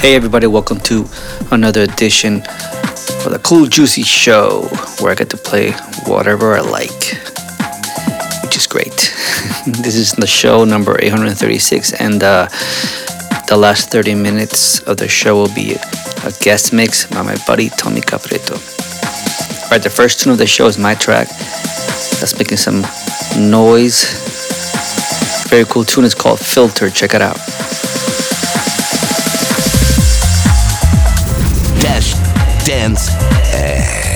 Hey, everybody, welcome to another edition of the Cool Juicy Show where I get to play whatever I like, which is great. this is the show number 836, and uh, the last 30 minutes of the show will be a guest mix by my buddy Tommy Capretto. All right, the first tune of the show is my track that's making some noise very cool tune. It's called Filter. Check it out. Dance. Alright,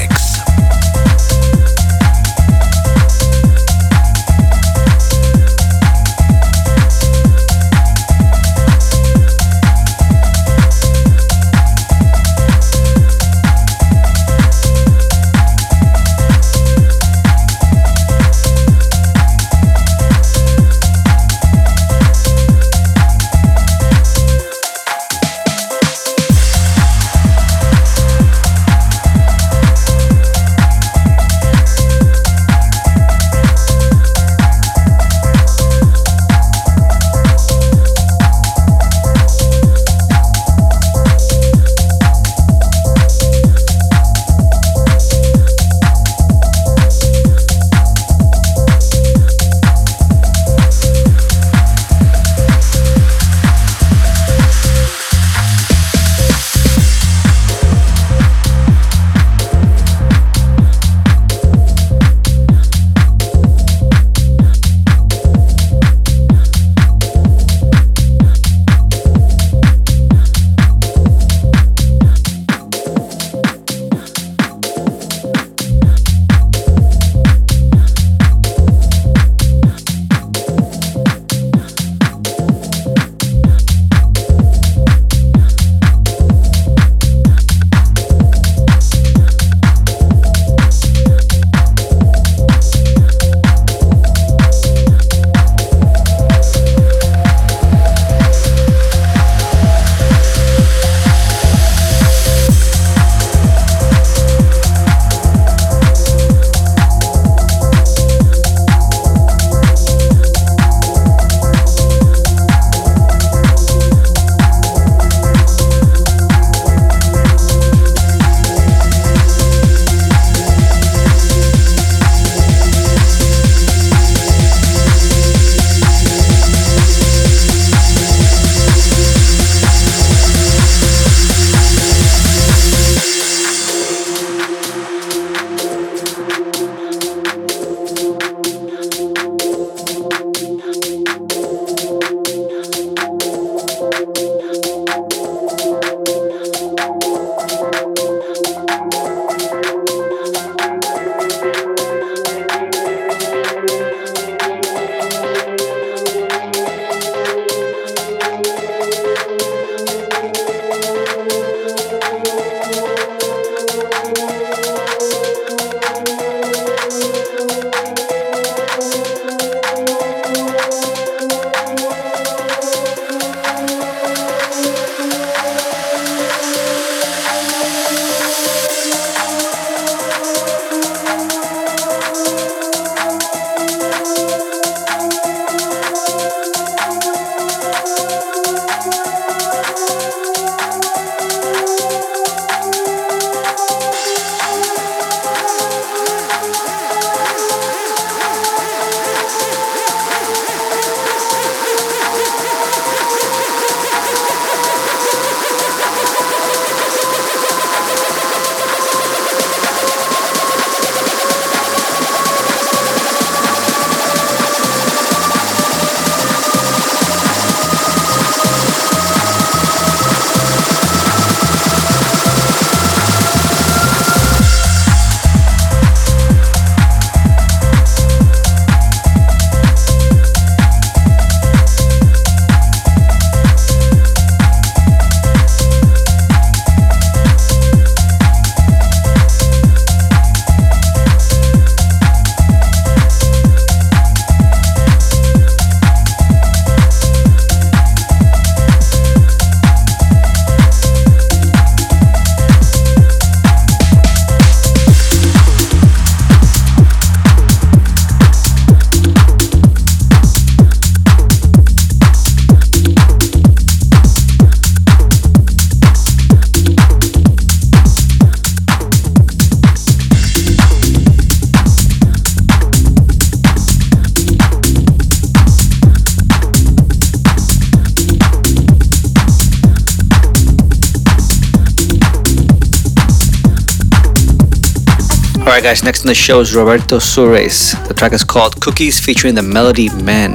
guys, next on the show is Roberto Suarez. The track is called Cookies featuring the Melody Men.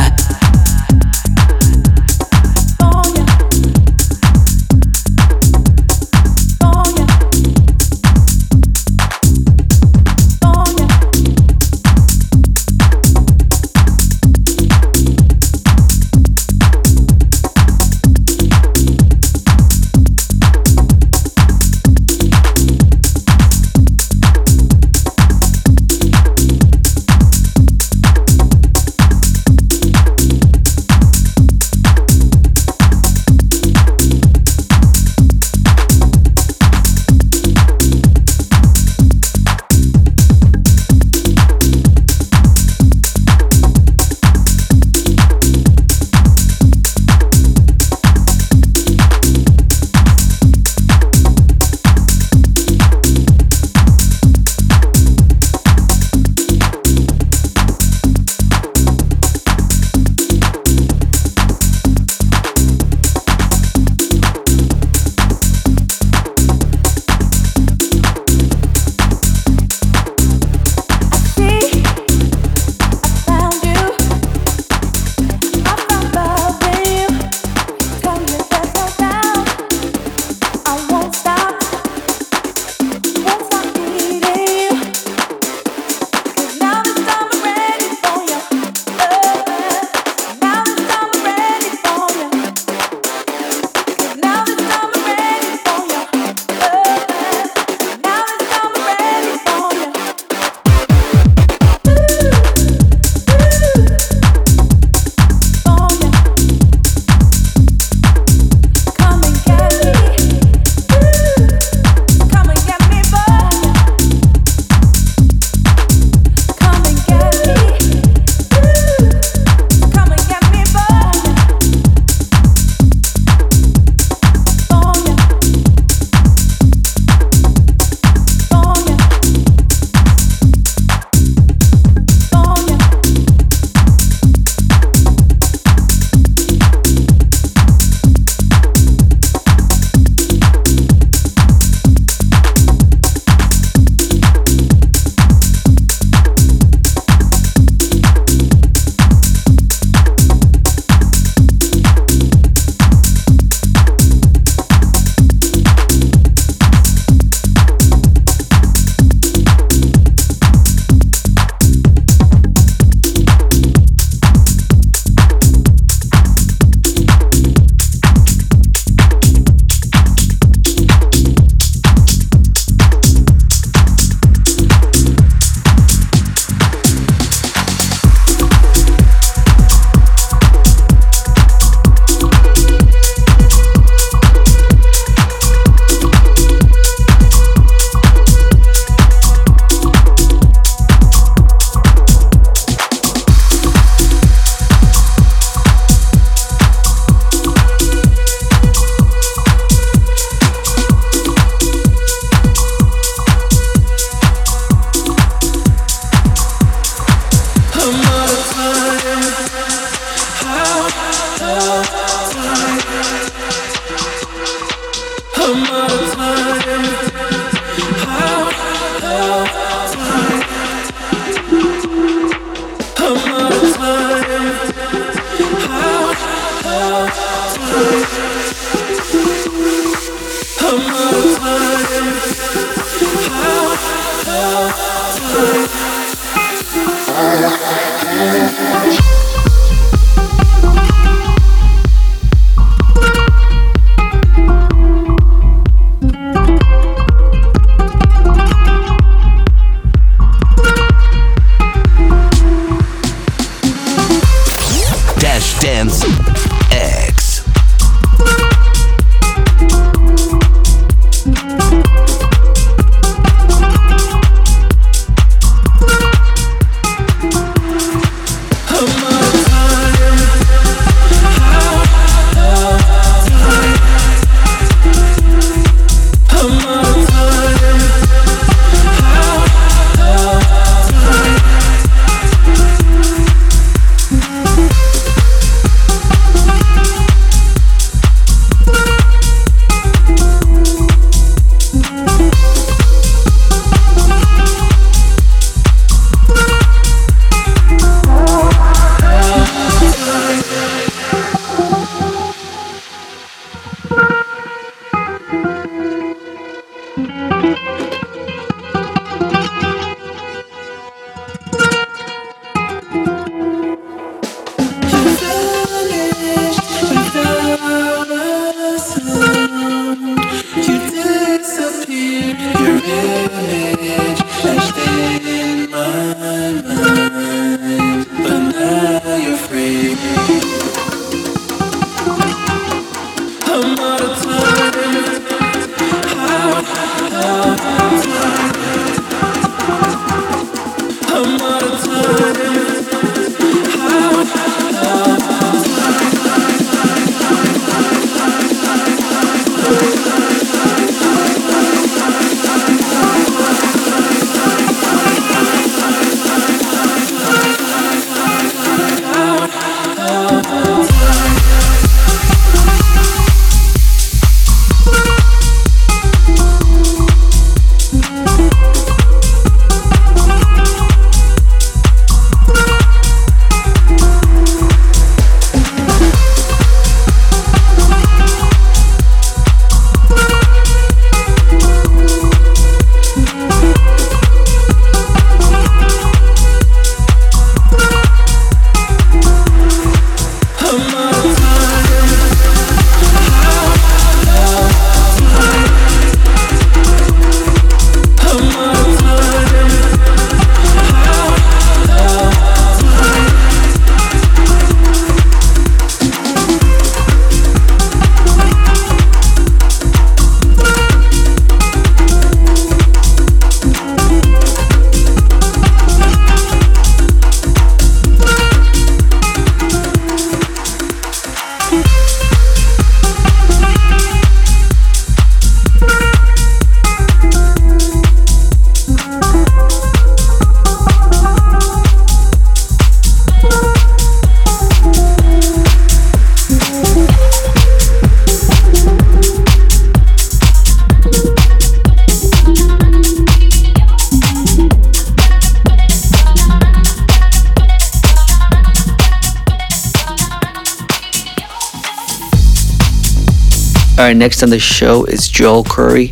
Next on the show is Joel Corry,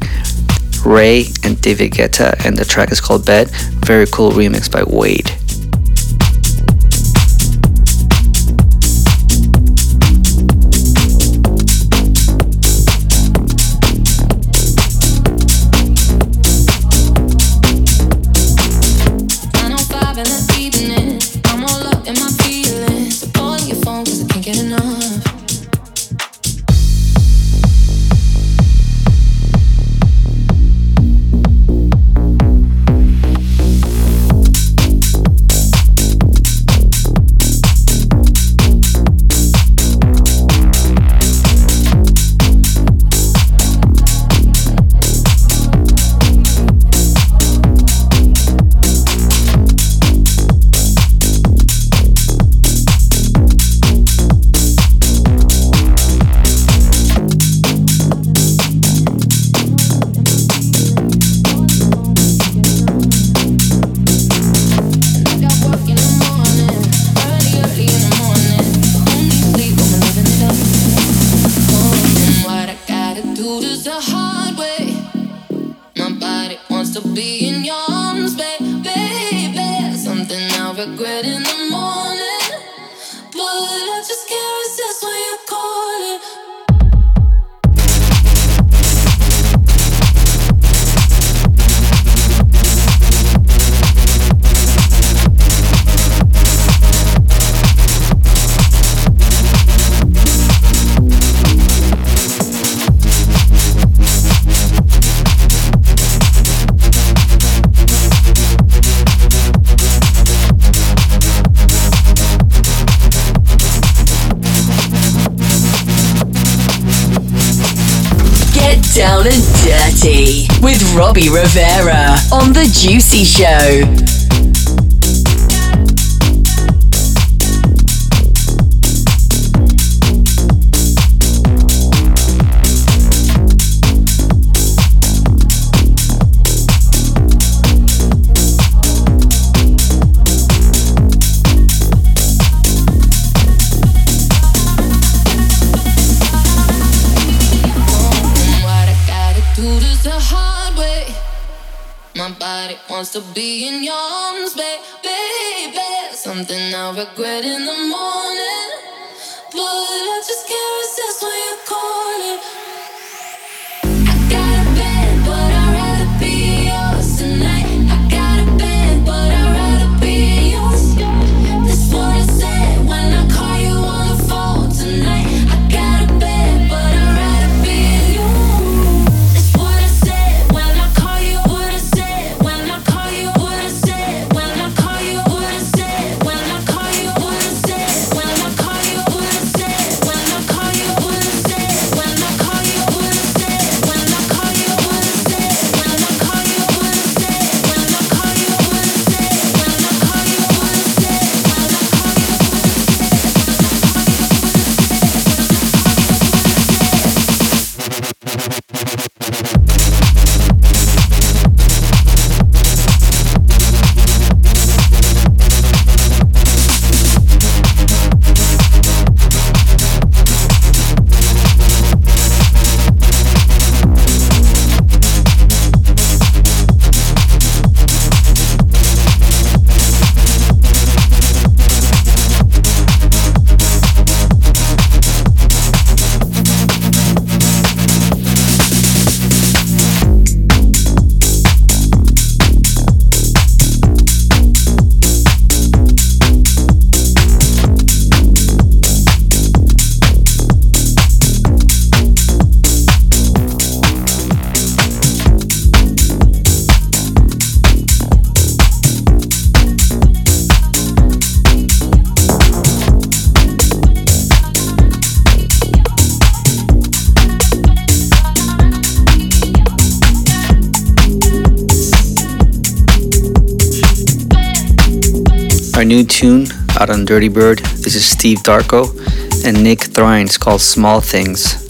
RAYE, and David Guetta, and the track is called Bed. Very cool remix by Wade. Robbie Rivera on The Juicy Show. Dirty Bird. This is Steve Darko and Nick Thrine. It's called Small Things.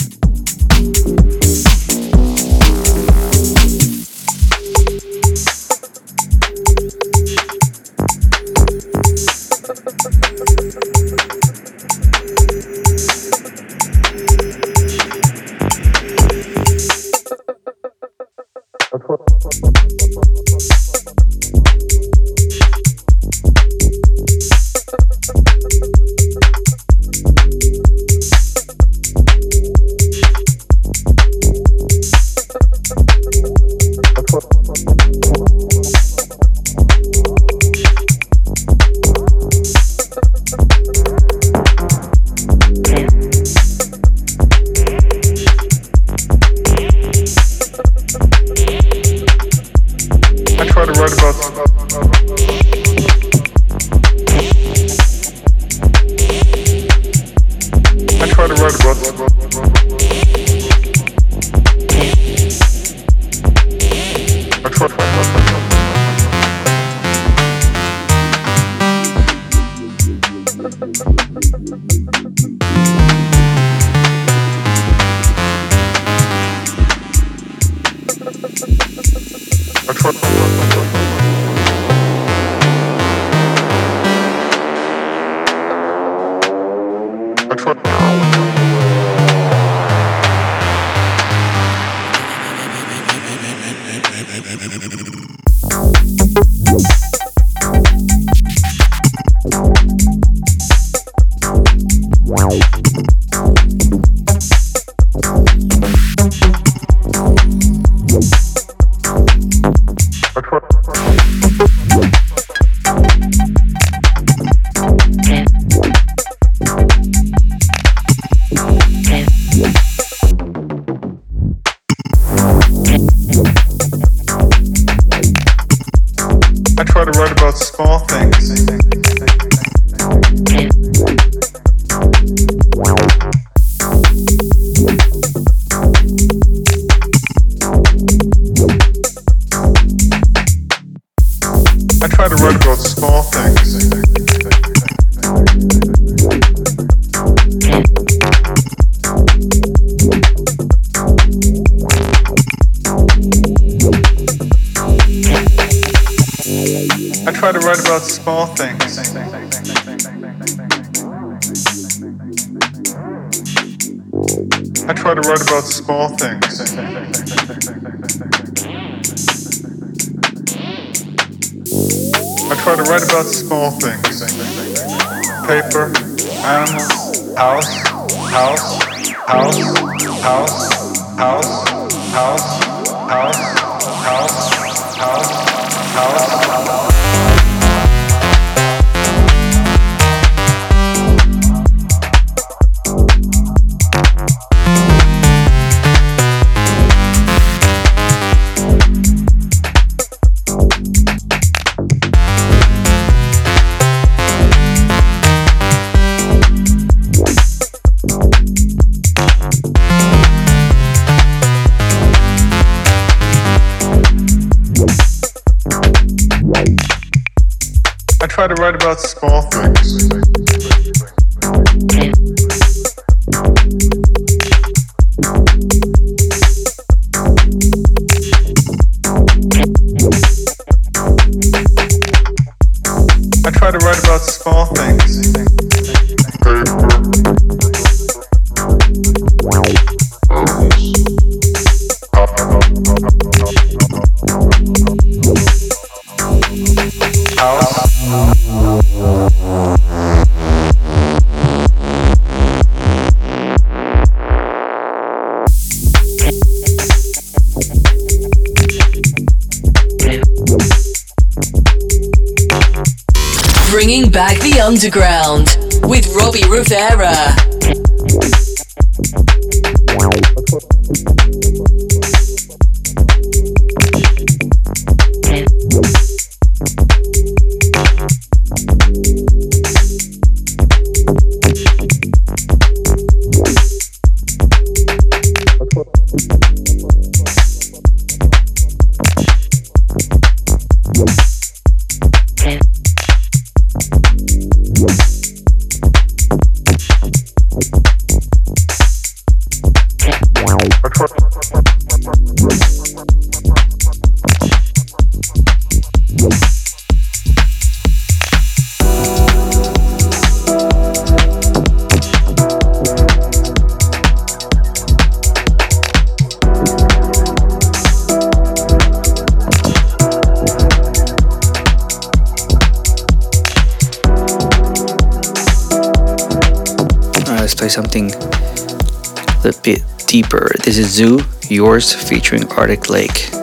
Underground with Robbie Rivera. Something a bit deeper. This is Zoo, Yours, featuring Arctic Lake.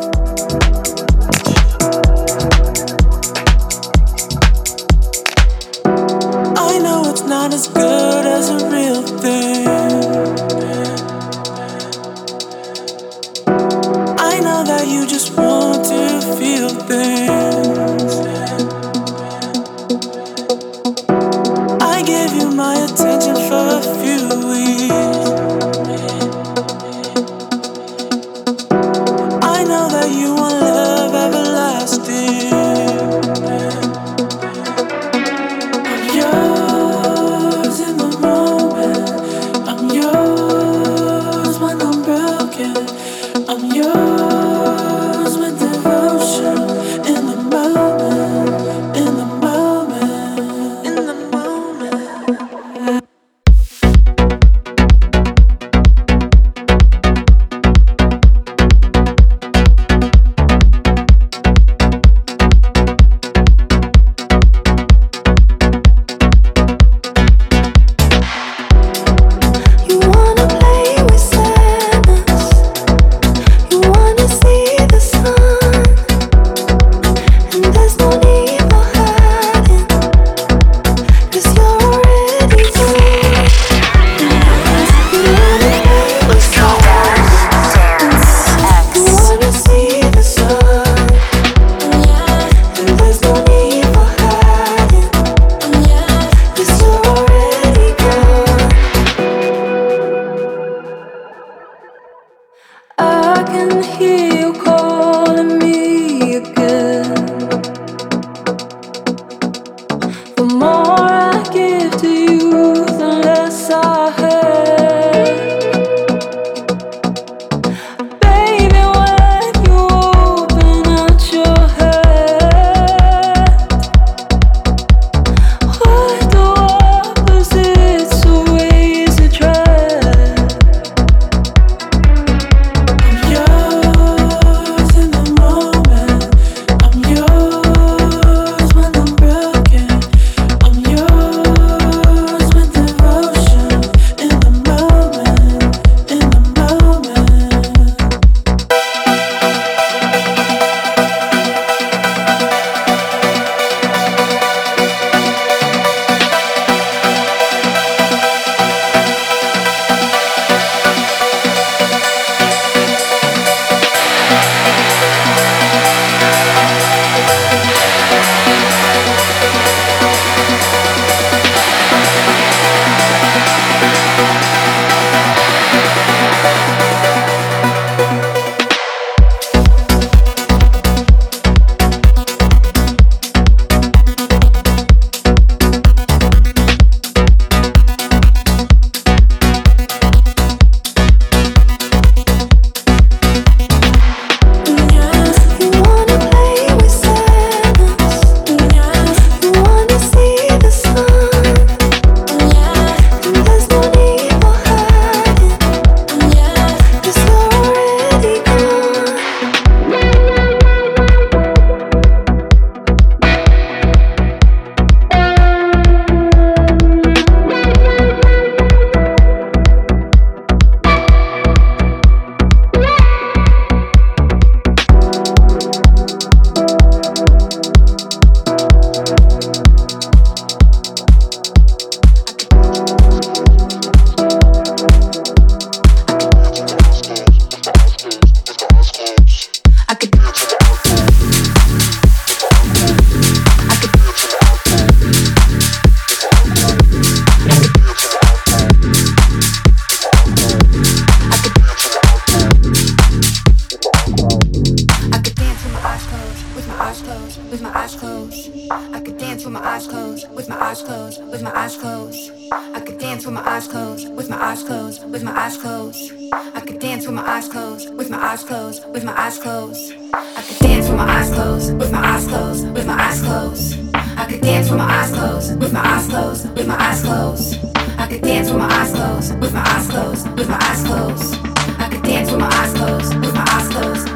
Eyes closed, with my eyes closed, with my eyes closed. I could dance with my eyes closed, with my eyes closed, with my eyes closed. I could dance with my eyes closed, with my eyes closed, with my eyes closed. I could dance with my eyes closed, with my eyes closed, with my eyes closed. I could dance with my eyes closed, with my eyes closed,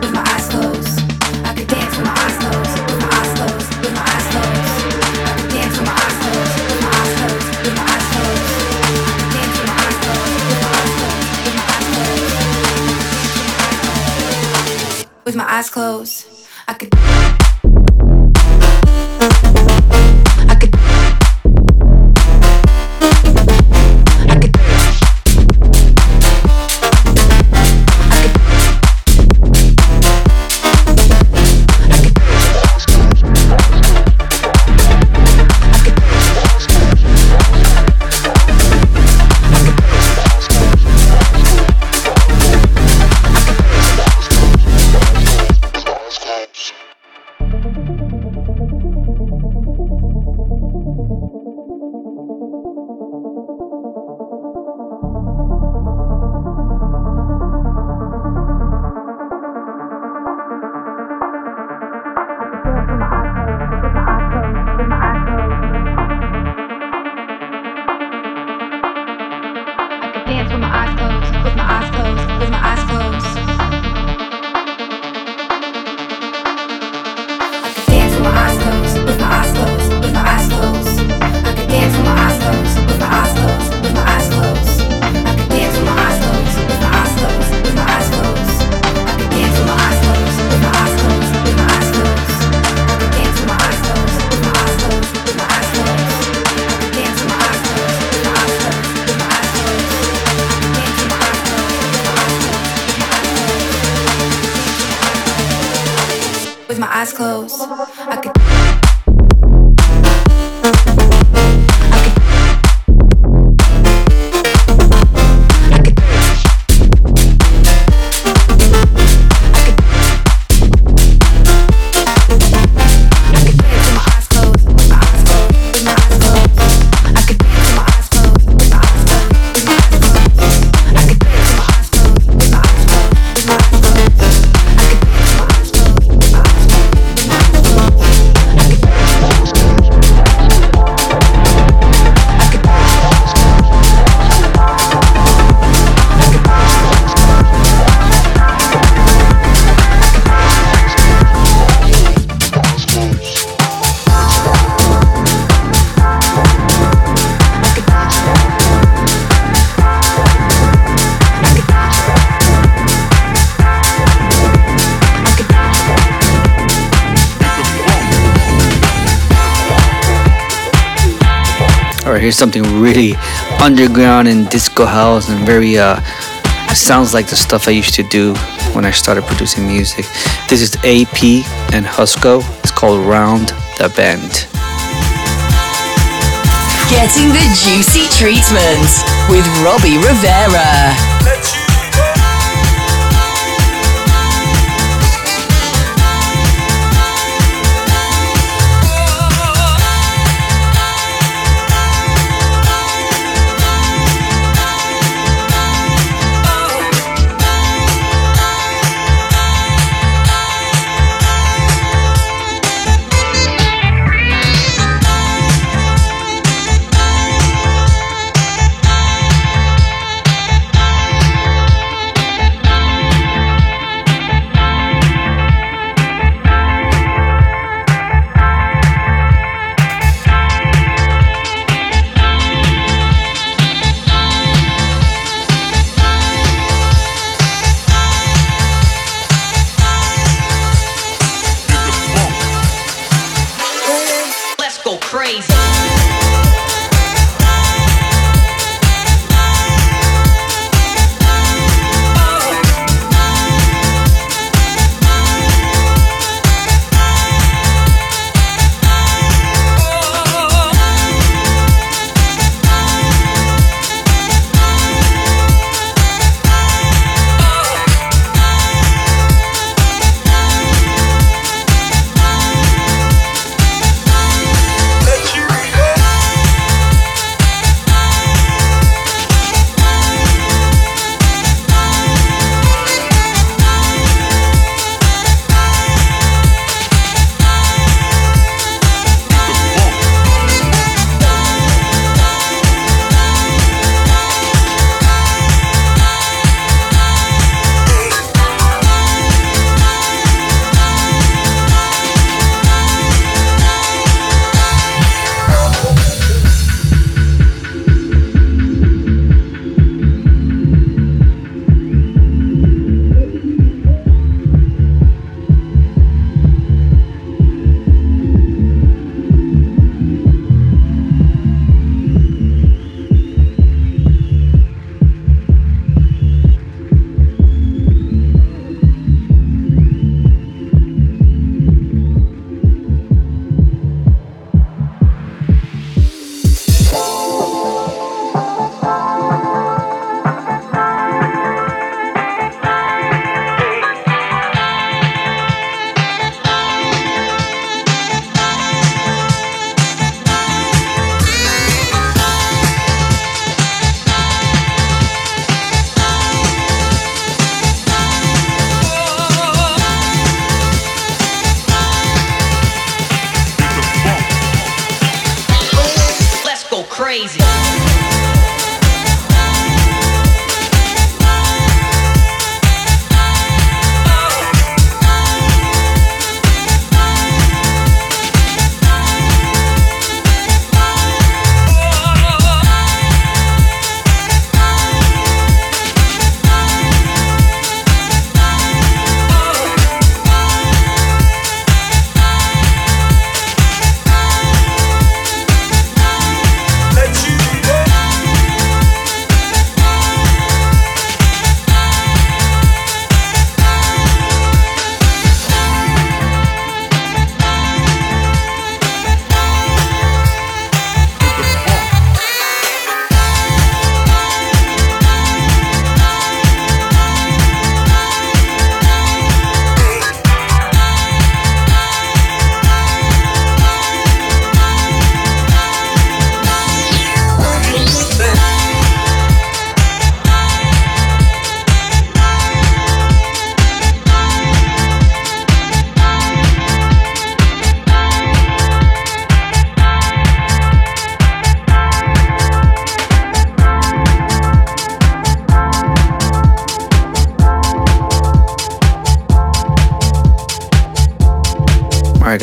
With my eyes closed, I could. Something really underground and disco house and very uh sounds like the stuff I used to do when I started producing music. This is AP and Husko. It's called Round the Bend. Getting the juicy treatment with Robbie Rivera.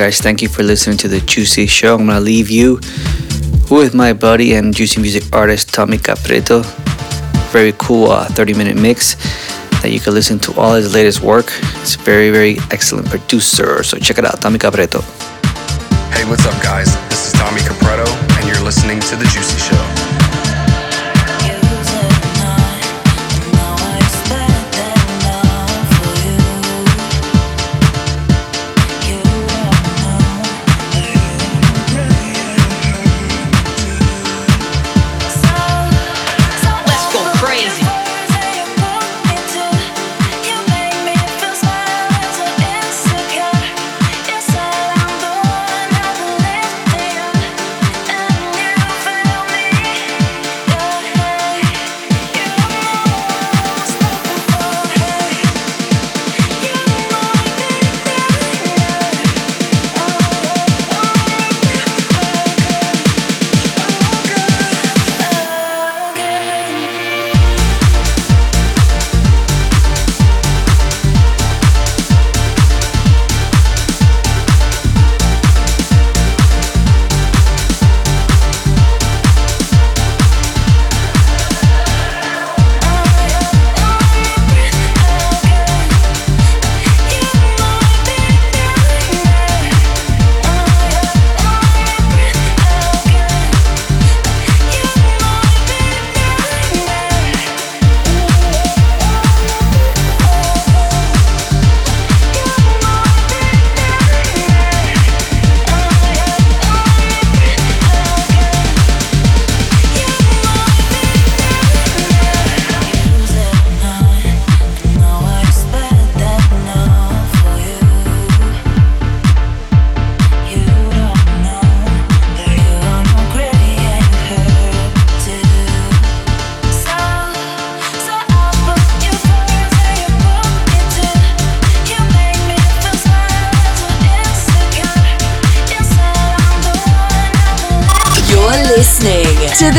Guys, thank you for listening to the Juicy Show. I'm gonna leave you with my buddy and Juicy music artist Tommy Capretto. Very cool uh, 30 minute mix that you can listen to all his latest work. It's very, very excellent producer. So check it out, Tommy Capretto. Hey, what's up, guys? This is Tommy Capretto, and you're listening to The Juicy Show.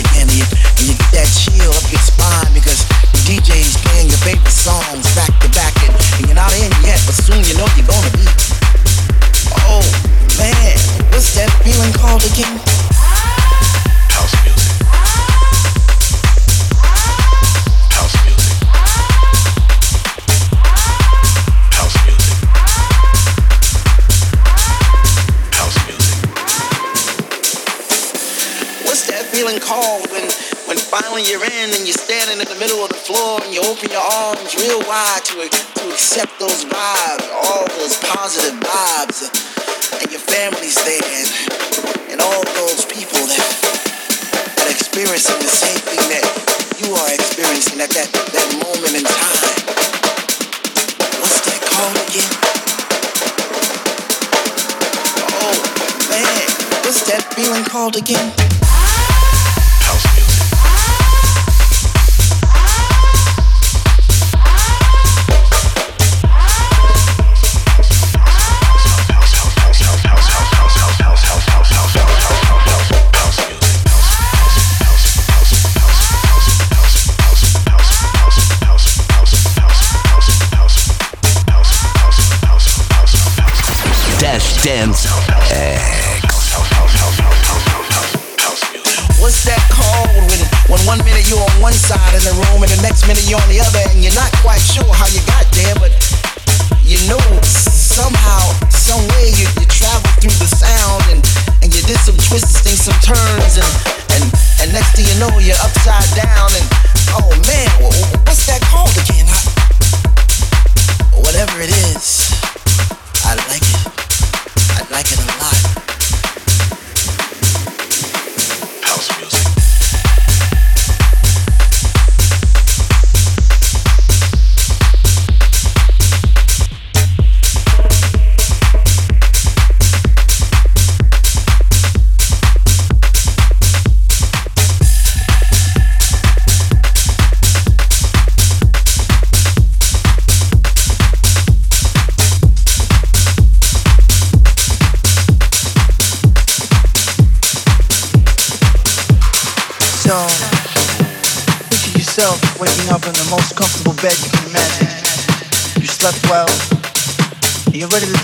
and you, and you get that chill up your spine because the DJ's playing your favorite songs back to back and, and you're not in yet, but soon you know you're gonna be. Oh man, what's that feeling called again? House music. called when when finally you're in and you're standing in the middle of the floor and you open your arms real wide to to accept those vibes, all those positive vibes, uh, and your family's there and, and all those people that that are experiencing the same thing that you are experiencing at that, that moment in time. What's that called again? Oh man, what's that feeling called again? Dance X. What's that called when, when one minute you're on one side of the room and the next minute you're on the other and you're not quite sure how you got there, but you know somehow, some way you, you travel through the sound and, and you did some twists, and some turns, and, and, and next thing you know you're upside down and oh man, what's that called again? I, whatever it is, I like it.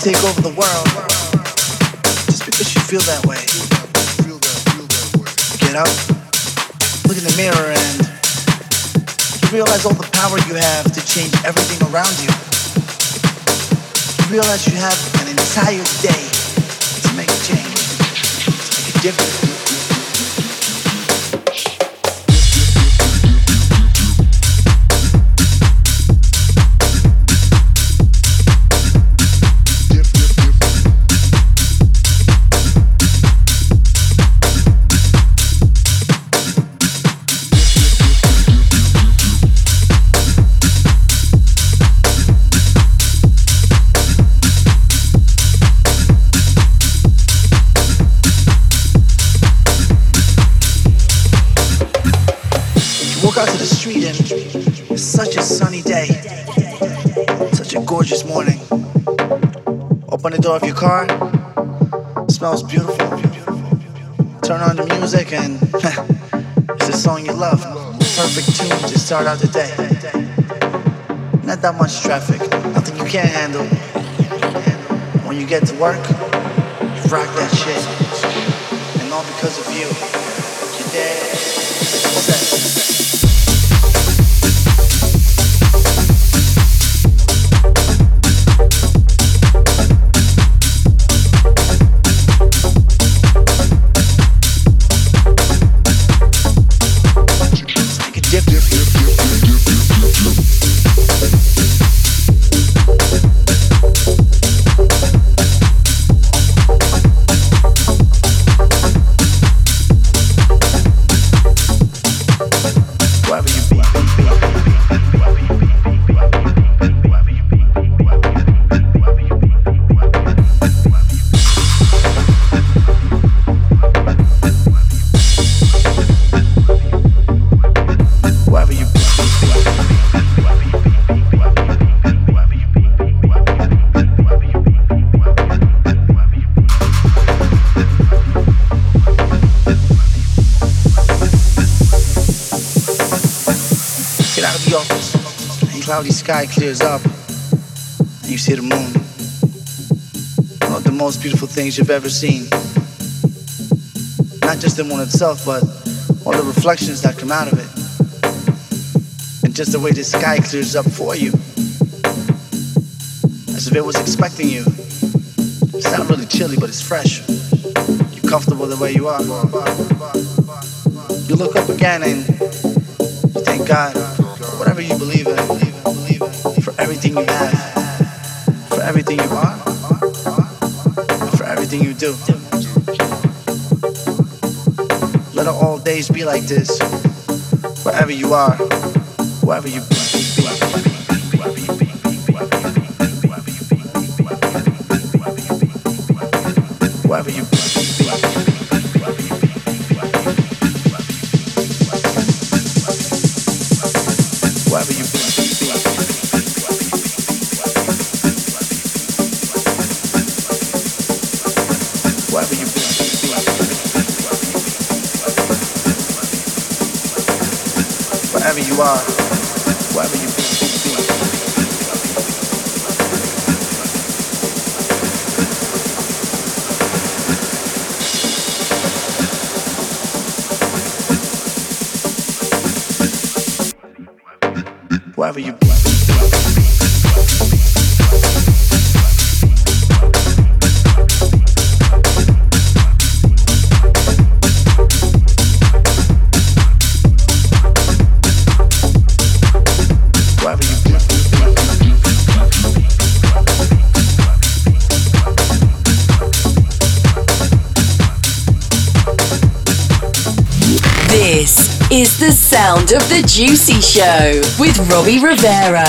Take over the world. Just because you feel that way. Get up, look in the mirror, and you realize all the power you have to change everything around you. You realize you have an entire day to make a change, to make a difference. The of your car, it smells beautiful. Turn on the music and it's a song you love. Perfect tune to start out the day. Not that much traffic, nothing you can't handle. When you get to work, you rock that shit. And all because of you. Cloudy sky clears up. And you see the moon. One of the most beautiful things you've ever seen. Not just the moon itself, but all the reflections that come out of it. And just the way the sky clears up for you. As if it was expecting you. It's not really chilly, but it's fresh. You're comfortable the way you are. You look up again and you thank God whatever you believe in, everything you have, for everything you are, for everything you do. Let all days be like this, wherever you are, wherever you Wherever Wherever you of the Juicy Show with Robbie Rivera.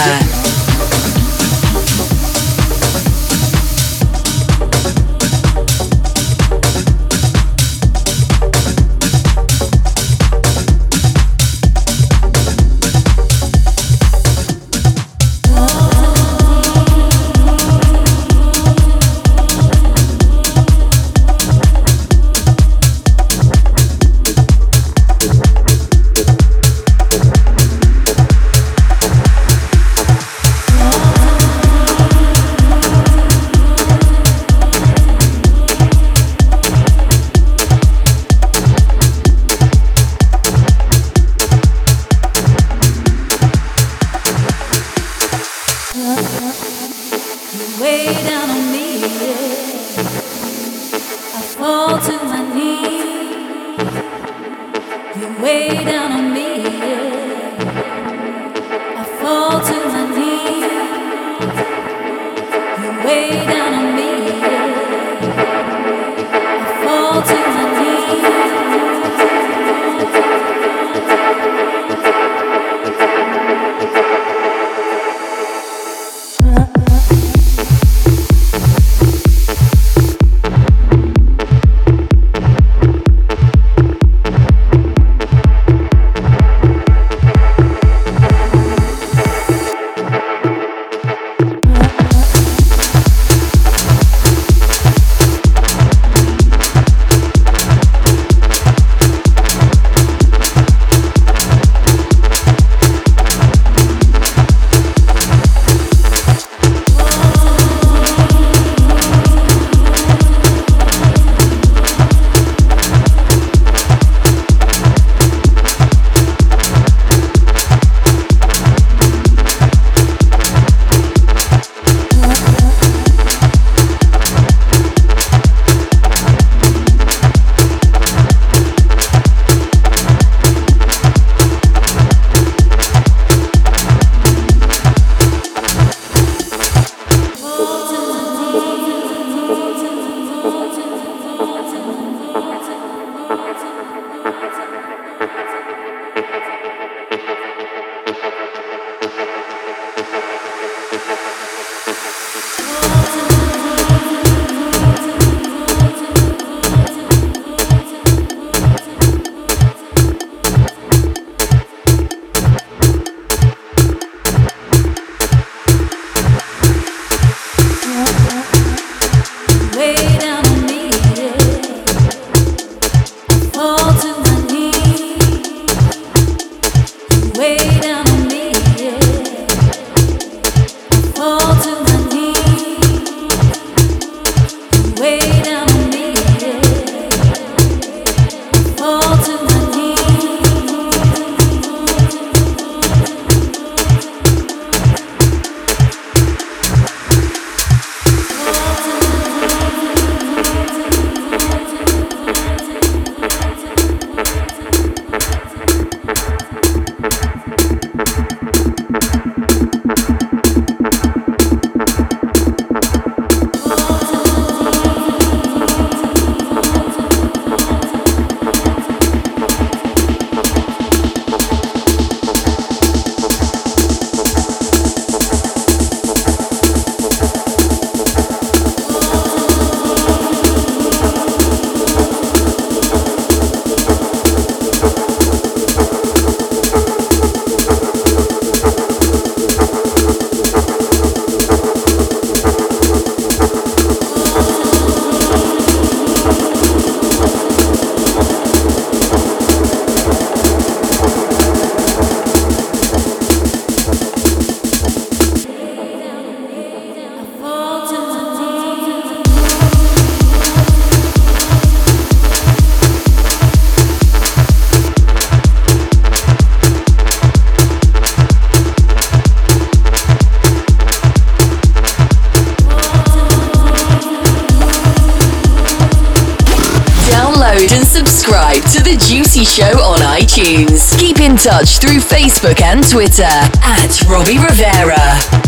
Touch through Facebook and Twitter at Robbie Rivera.